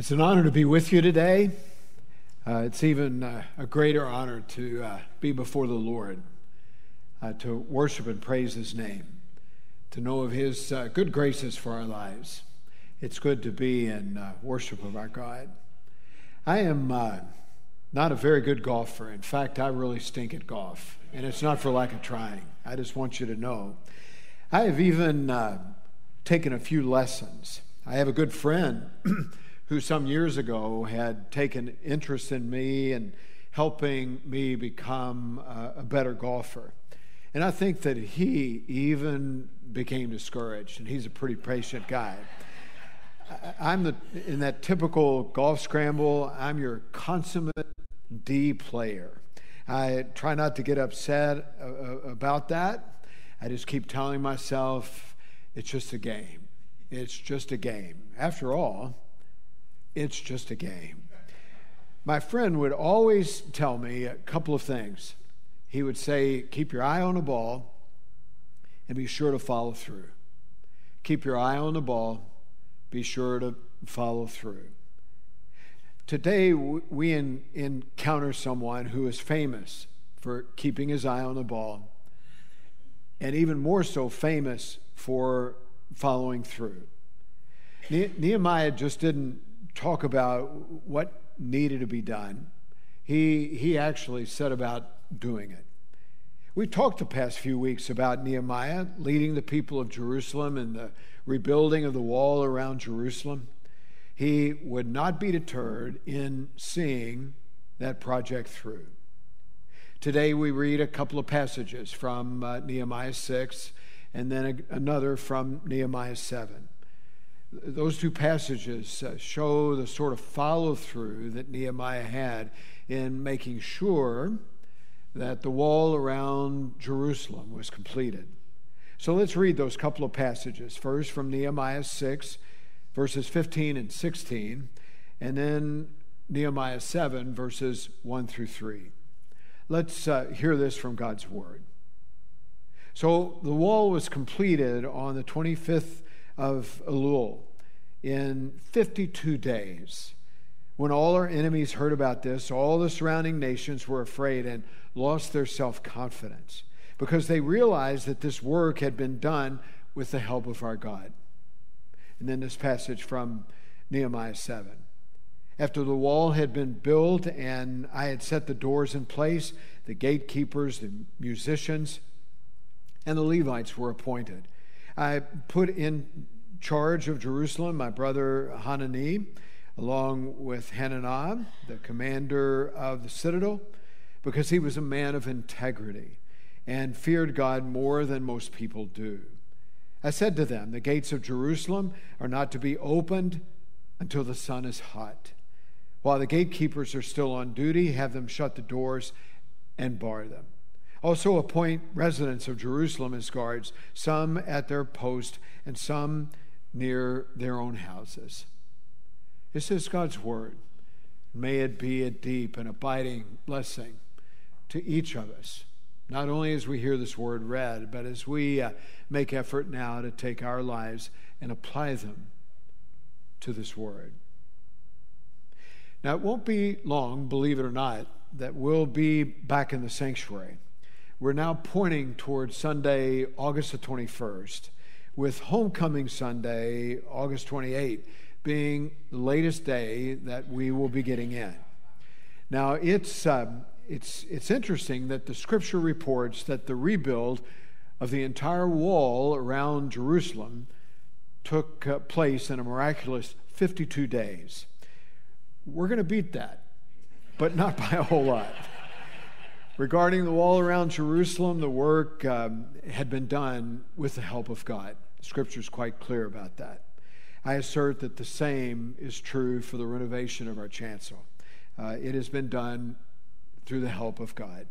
It's an honor to be with you today. Uh, it's even uh, a greater honor to uh, be before the Lord, uh, to worship and praise His name, to know of His uh, good graces for our lives. It's good to be in uh, worship of our God. I am not a very good golfer. In fact, I really stink at golf, and it's not for lack of trying. I just want you to know. I have even taken a few lessons. I have a good friend. who some years ago had taken interest in me and helping me become a better golfer. And I think that he even became discouraged, and he's a pretty patient guy. I'm the, in that typical golf scramble, I'm your consummate D player. I try not to get upset uh, uh, about that. I just keep telling myself it's just a game. It's just a game. After all, it's just a game. My friend would always tell me a couple of things. He would say, Keep your eye on the ball and be sure to follow through. Keep your eye on the ball, be sure to follow through. Today, we encounter someone who is famous for keeping his eye on the ball, and even more so, famous for following through. Nehemiah just didn't talk about what needed to be done. He, he actually set about doing it. We talked the past few weeks about Nehemiah leading the people of Jerusalem in the rebuilding of the wall around Jerusalem. He would not be deterred in seeing that project through. Today we read a couple of passages from uh, Nehemiah 6 and then a, another from Nehemiah 7 those two passages uh, show the sort of follow through that Nehemiah had in making sure that the wall around Jerusalem was completed. So let's read those couple of passages. First from Nehemiah 6, verses 15 and 16, and then Nehemiah 7, verses 1 through 3. Let's uh, hear this from God's word. So the wall was completed on the 25th of Elul in 52 days. When all our enemies heard about this, all the surrounding nations were afraid and lost their self confidence because they realized that this work had been done with the help of our God. And then this passage from Nehemiah 7. After the wall had been built and I had set the doors in place, the gatekeepers, the musicians, and the Levites were appointed. I put in charge of Jerusalem my brother Hanani, along with Hananiah, the commander of the citadel, because he was a man of integrity and feared God more than most people do. I said to them, The gates of Jerusalem are not to be opened until the sun is hot. While the gatekeepers are still on duty, have them shut the doors and bar them. Also, appoint residents of Jerusalem as guards, some at their post and some near their own houses. This is God's word. May it be a deep and abiding blessing to each of us, not only as we hear this word read, but as we uh, make effort now to take our lives and apply them to this word. Now, it won't be long, believe it or not, that we'll be back in the sanctuary. We're now pointing towards Sunday, August the 21st, with Homecoming Sunday, August 28th, being the latest day that we will be getting in. Now, it's, uh, it's, it's interesting that the scripture reports that the rebuild of the entire wall around Jerusalem took uh, place in a miraculous 52 days. We're going to beat that, but not by a whole lot. Regarding the wall around Jerusalem, the work um, had been done with the help of God. Scripture is quite clear about that. I assert that the same is true for the renovation of our chancel. Uh, it has been done through the help of God.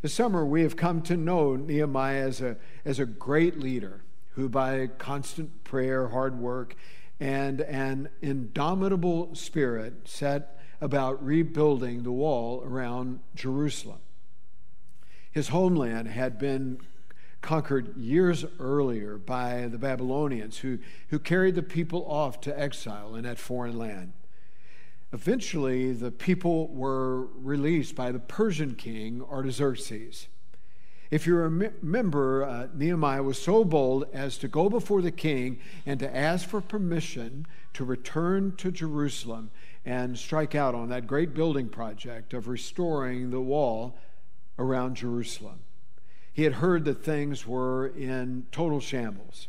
This summer, we have come to know Nehemiah as a, as a great leader who, by constant prayer, hard work, and an indomitable spirit, set about rebuilding the wall around Jerusalem. His homeland had been conquered years earlier by the Babylonians who, who carried the people off to exile in that foreign land. Eventually, the people were released by the Persian king Artaxerxes. If you remember, uh, Nehemiah was so bold as to go before the king and to ask for permission to return to Jerusalem and strike out on that great building project of restoring the wall around Jerusalem. He had heard that things were in total shambles.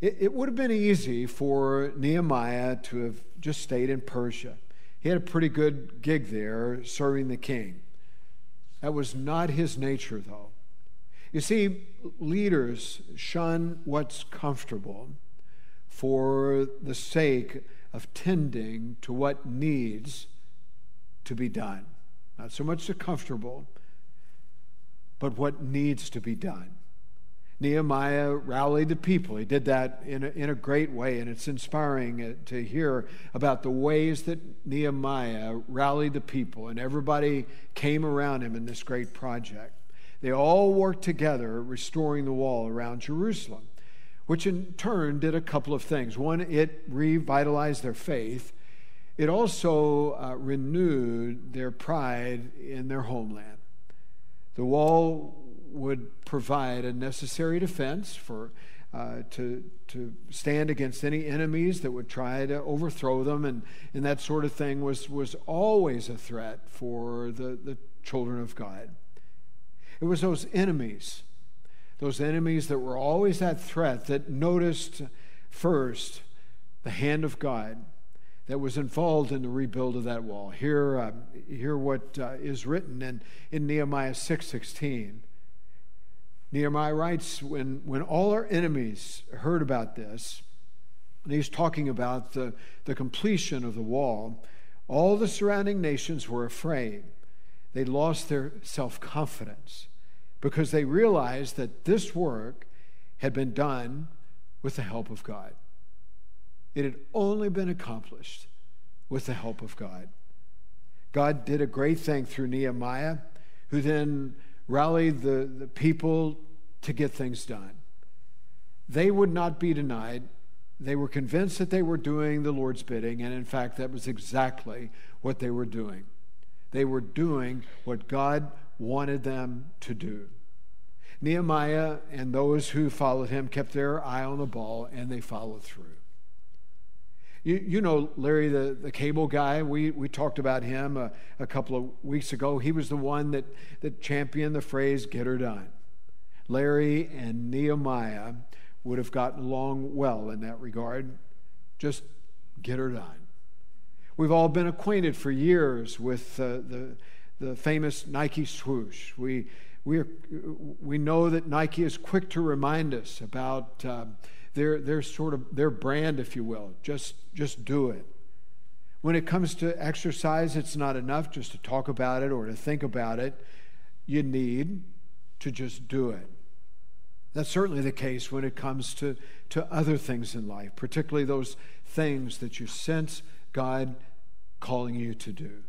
It, it would have been easy for Nehemiah to have just stayed in Persia. He had a pretty good gig there serving the king. That was not his nature, though. You see, leaders shun what's comfortable for the sake of tending to what needs to be done. Not so much the comfortable, but what needs to be done. Nehemiah rallied the people. He did that in a, in a great way, and it's inspiring uh, to hear about the ways that Nehemiah rallied the people, and everybody came around him in this great project. They all worked together restoring the wall around Jerusalem, which in turn did a couple of things. One, it revitalized their faith, it also uh, renewed their pride in their homeland. The wall would provide a necessary defense for uh, to to stand against any enemies that would try to overthrow them, and, and that sort of thing was was always a threat for the, the children of God. It was those enemies, those enemies that were always that threat that noticed first the hand of God that was involved in the rebuild of that wall. Hear, uh, hear what uh, is written in, in Nehemiah 6.16. Nehemiah writes, when, when all our enemies heard about this, and he's talking about the, the completion of the wall, all the surrounding nations were afraid. They lost their self confidence because they realized that this work had been done with the help of God. It had only been accomplished with the help of God. God did a great thing through Nehemiah, who then rallied the, the people to get things done. They would not be denied. They were convinced that they were doing the Lord's bidding, and in fact, that was exactly what they were doing. They were doing what God wanted them to do. Nehemiah and those who followed him kept their eye on the ball and they followed through. You, you know Larry, the, the cable guy, we, we talked about him a, a couple of weeks ago. He was the one that, that championed the phrase, get her done. Larry and Nehemiah would have gotten along well in that regard. Just get her done. We've all been acquainted for years with uh, the, the famous Nike swoosh. We, we, are, we know that Nike is quick to remind us about uh, their, their sort of their brand, if you will. Just, just do it. When it comes to exercise, it's not enough just to talk about it or to think about it. You need to just do it. That's certainly the case when it comes to, to other things in life, particularly those things that you sense God calling you to do.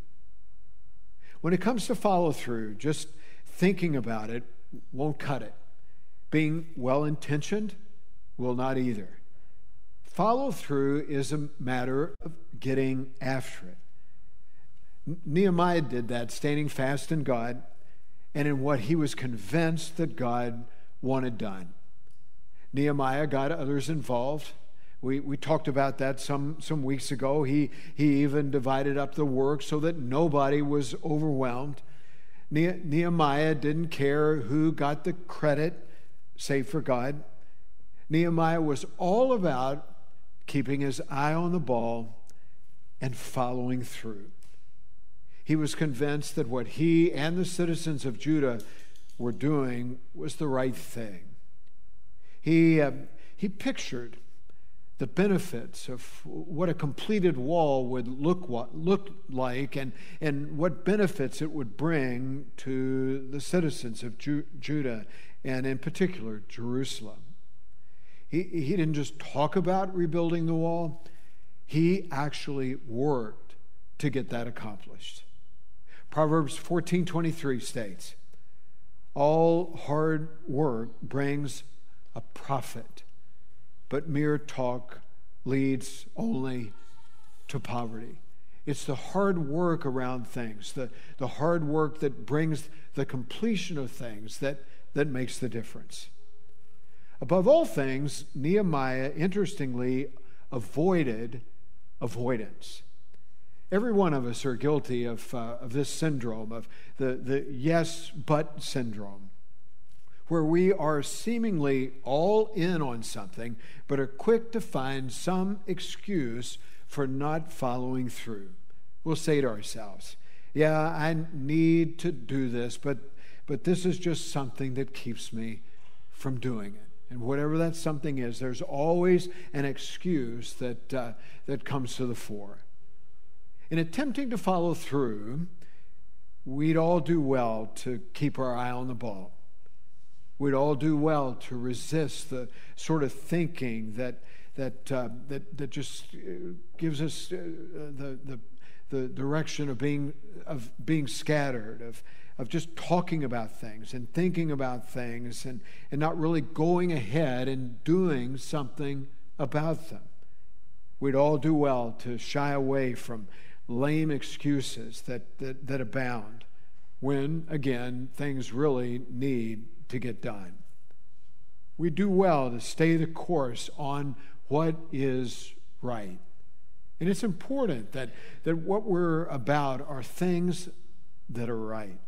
When it comes to follow through, just thinking about it won't cut it. Being well intentioned will not either. Follow through is a matter of getting after it. Nehemiah did that, standing fast in God and in what he was convinced that God wanted done. Nehemiah got others involved. We, we talked about that some, some weeks ago. He, he even divided up the work so that nobody was overwhelmed. Nehemiah didn't care who got the credit, save for God. Nehemiah was all about keeping his eye on the ball and following through. He was convinced that what he and the citizens of Judah were doing was the right thing. He, uh, he pictured the benefits of what a completed wall would look, what, look like and, and what benefits it would bring to the citizens of Ju- Judah and, in particular, Jerusalem. He, he didn't just talk about rebuilding the wall, he actually worked to get that accomplished. Proverbs 14:23 states, all hard work brings a profit, but mere talk leads only to poverty. It's the hard work around things, the, the hard work that brings the completion of things that, that makes the difference. Above all things, Nehemiah, interestingly, avoided avoidance. Every one of us are guilty of, uh, of this syndrome, of the, the yes but syndrome, where we are seemingly all in on something, but are quick to find some excuse for not following through. We'll say to ourselves, Yeah, I need to do this, but, but this is just something that keeps me from doing it. And whatever that something is, there's always an excuse that, uh, that comes to the fore. In attempting to follow through, we'd all do well to keep our eye on the ball. We'd all do well to resist the sort of thinking that, that, uh, that, that just uh, gives us uh, the, the, the direction of being, of being scattered, of, of just talking about things and thinking about things and, and not really going ahead and doing something about them. We'd all do well to shy away from lame excuses that, that, that abound when, again, things really need to get done. We do well to stay the course on what is right. And it's important that, that what we're about are things that are right.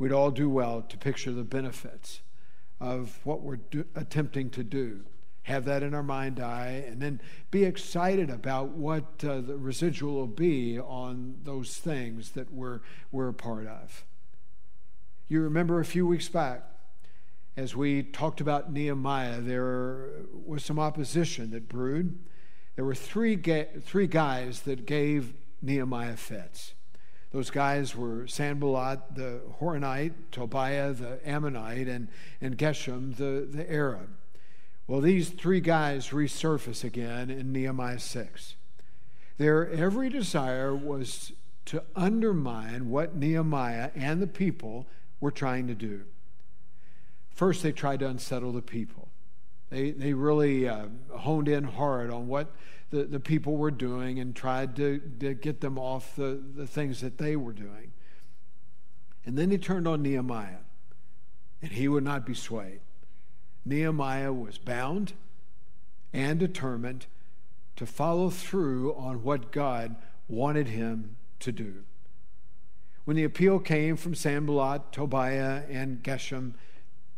We'd all do well to picture the benefits of what we're do, attempting to do have that in our mind eye, and then be excited about what uh, the residual will be on those things that we're, we're a part of. You remember a few weeks back, as we talked about Nehemiah, there was some opposition that brewed. There were three, ga- three guys that gave Nehemiah fits. Those guys were Sanballat the Horonite, Tobiah the Ammonite, and, and Geshem the, the Arab. Well, these three guys resurface again in Nehemiah 6. Their every desire was to undermine what Nehemiah and the people were trying to do. First, they tried to unsettle the people. They, they really uh, honed in hard on what the, the people were doing and tried to, to get them off the, the things that they were doing. And then he turned on Nehemiah, and he would not be swayed. Nehemiah was bound and determined to follow through on what God wanted him to do. When the appeal came from Sanballat, Tobiah, and Geshem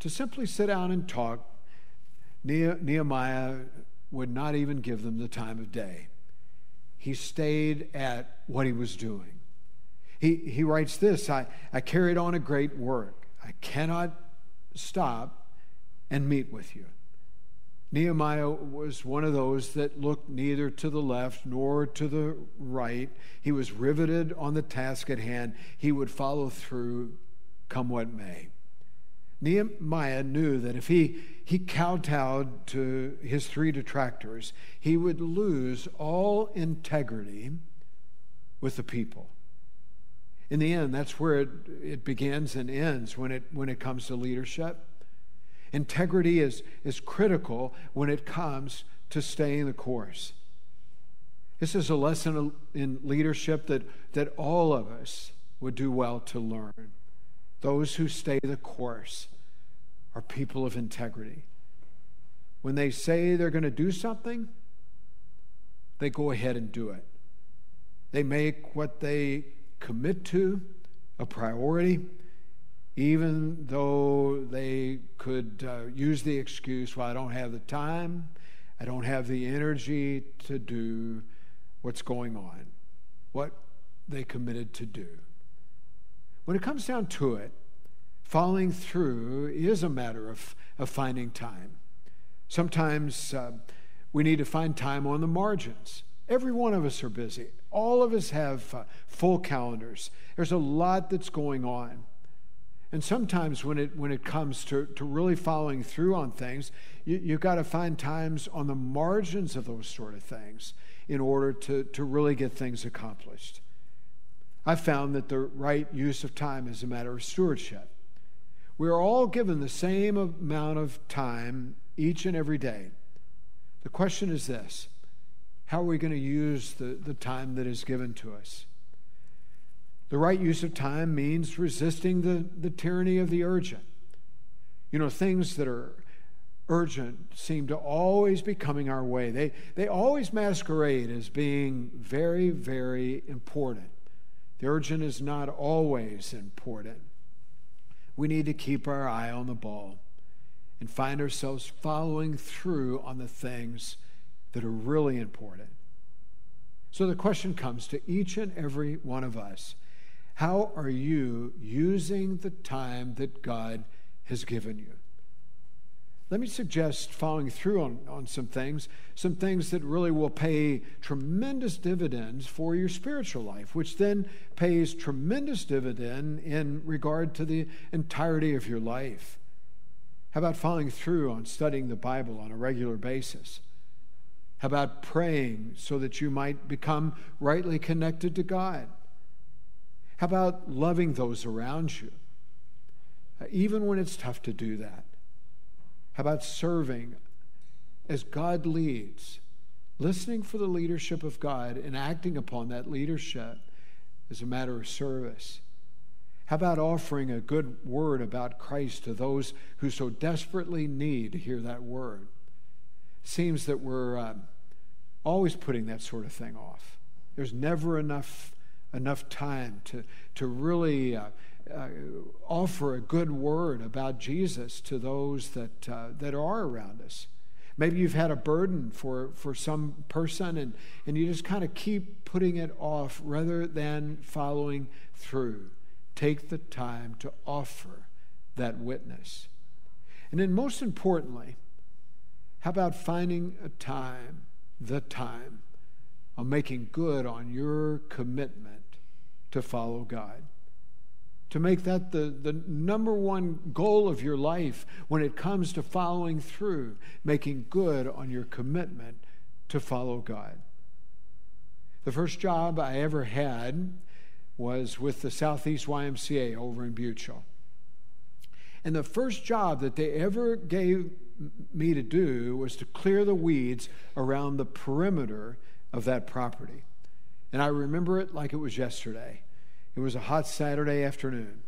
to simply sit down and talk, Nehemiah would not even give them the time of day. He stayed at what he was doing. He, he writes this I, I carried on a great work. I cannot stop and meet with you. Nehemiah was one of those that looked neither to the left nor to the right. He was riveted on the task at hand. He would follow through, come what may. Nehemiah knew that if he, he kowtowed to his three detractors, he would lose all integrity with the people. In the end, that's where it, it begins and ends when it, when it comes to leadership. Integrity is, is critical when it comes to staying the course. This is a lesson in leadership that, that all of us would do well to learn. Those who stay the course are people of integrity. When they say they're going to do something, they go ahead and do it. They make what they commit to a priority even though they could uh, use the excuse, well, I don't have the time, I don't have the energy to do what's going on, what they committed to do. When it comes down to it, following through is a matter of, of finding time. Sometimes uh, we need to find time on the margins. Every one of us are busy. All of us have uh, full calendars. There's a lot that's going on. And sometimes when it, when it comes to, to really following through on things, you, you've got to find times on the margins of those sort of things in order to, to really get things accomplished. I found that the right use of time is a matter of stewardship. We are all given the same amount of time each and every day. The question is this How are we going to use the, the time that is given to us? The right use of time means resisting the, the tyranny of the urgent. You know, things that are urgent seem to always be coming our way. They, they always masquerade as being very, very important. The urgent is not always important. We need to keep our eye on the ball and find ourselves following through on the things that are really important. So the question comes to each and every one of us How are you using the time that God has given you? Let me suggest following through on, on some things, some things that really will pay tremendous dividends for your spiritual life, which then pays tremendous dividend in regard to the entirety of your life. How about following through on studying the Bible on a regular basis? How about praying so that you might become rightly connected to God? How about loving those around you, uh, even when it's tough to do that? How about serving as God leads, listening for the leadership of God and acting upon that leadership as a matter of service? How about offering a good word about Christ to those who so desperately need to hear that word? Seems that we're uh, always putting that sort of thing off. There's never enough enough time to to really uh, uh, offer a good word about Jesus to those that, uh, that are around us. Maybe you've had a burden for, for some person and, and you just kind of keep putting it off rather than following through. Take the time to offer that witness. And then, most importantly, how about finding a time, the time, of making good on your commitment to follow God? To make that the, the number one goal of your life when it comes to following through, making good on your commitment to follow God. The first job I ever had was with the Southeast YMCA over in Butchell. And the first job that they ever gave me to do was to clear the weeds around the perimeter of that property. And I remember it like it was yesterday. It was a hot Saturday afternoon.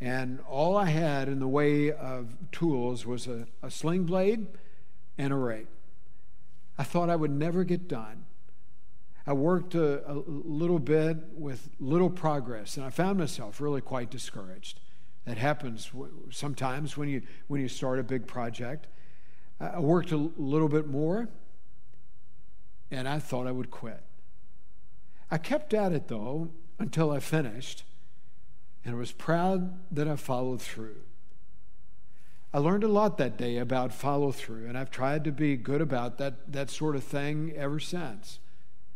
And all I had in the way of tools was a, a sling blade and a rake. I thought I would never get done. I worked a, a, little bit with little progress, and I found myself really quite discouraged. That happens sometimes when you, when you start a big project. I worked a little bit more, and I thought I would quit. I kept at it, though, until I finished, and I was proud that I followed through. I learned a lot that day about follow through, and I've tried to be good about that, that sort of thing ever since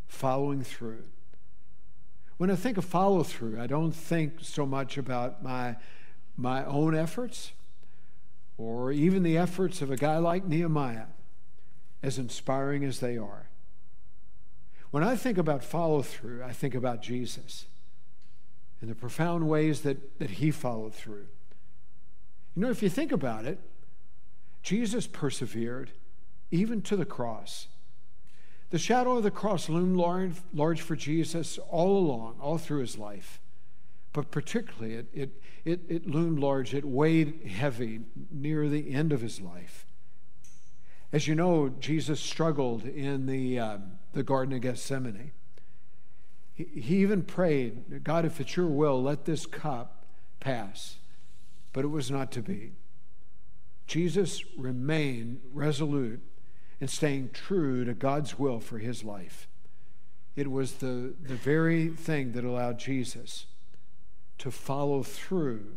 following through. When I think of follow through, I don't think so much about my, my own efforts or even the efforts of a guy like Nehemiah, as inspiring as they are. When I think about follow through, I think about Jesus and the profound ways that, that he followed through. You know, if you think about it, Jesus persevered even to the cross. The shadow of the cross loomed large, large for Jesus all along, all through his life. But particularly, it, it, it, it loomed large, it weighed heavy near the end of his life. As you know, Jesus struggled in the, uh, the Garden of Gethsemane. He, even prayed, God, if it's your will, let this cup pass. But it was not to be. Jesus remained resolute in staying true to God's will for his life. It was the, the very thing that allowed Jesus to follow through,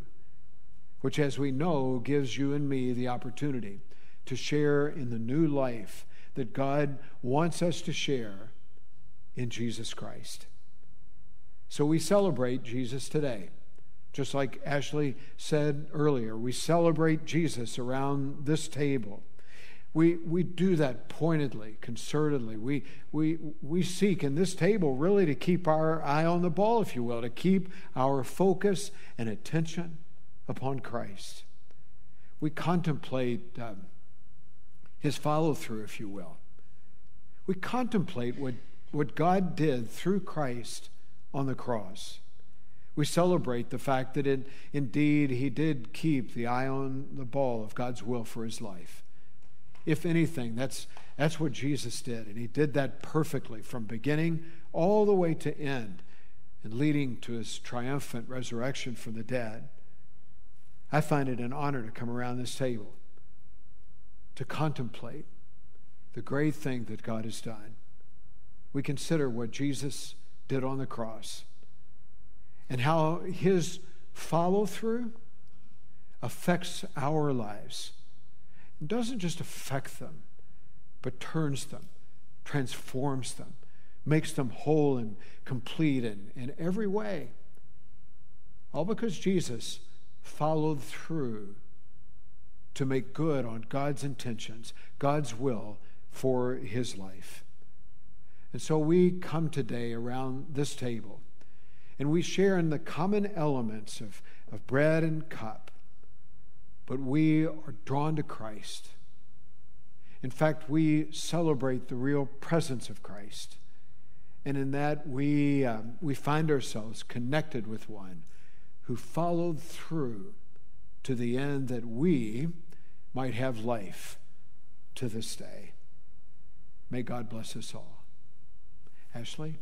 which, as we know, gives you and me the opportunity to share in the new life that God wants us to share in Jesus Christ. So we celebrate Jesus today. Just like Ashley said earlier, we celebrate Jesus around this table. We, we do that pointedly, concertedly. We, we, we seek in this table really to keep our eye on the ball, if you will, to keep our focus and attention upon Christ. We contemplate um, his follow through, if you will. we contemplate what, what God did through Christ on the cross. We celebrate the fact that it, indeed he did keep the eye on the ball of God's will for his life. If anything, that's, that's what Jesus did. And he did that perfectly from beginning all the way to end and leading to his triumphant resurrection from the dead. I find it an honor to come around this table to contemplate the great thing that God has done. We consider what Jesus did on the cross and how his follow through affects our lives. It doesn't just affect them, but turns them, transforms them, makes them whole and complete in, in every way. All because Jesus followed through to make good on God's intentions, God's will for his life. And so we come today around this table and we share in the common elements of, of bread and cup, but we are drawn to Christ. In fact, we celebrate the real presence of Christ. And in that, we, um, we find ourselves connected with one who followed through to the end that we might have life to this day. May God bless us all. Ashley?